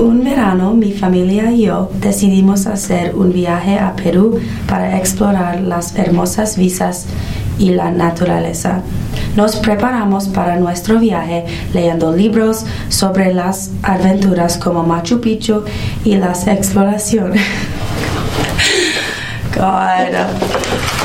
Un verano mi familia y yo decidimos hacer un viaje a Perú para explorar las hermosas vistas y la naturaleza. Nos preparamos para nuestro viaje leyendo libros sobre las aventuras como Machu Picchu y las exploraciones. God.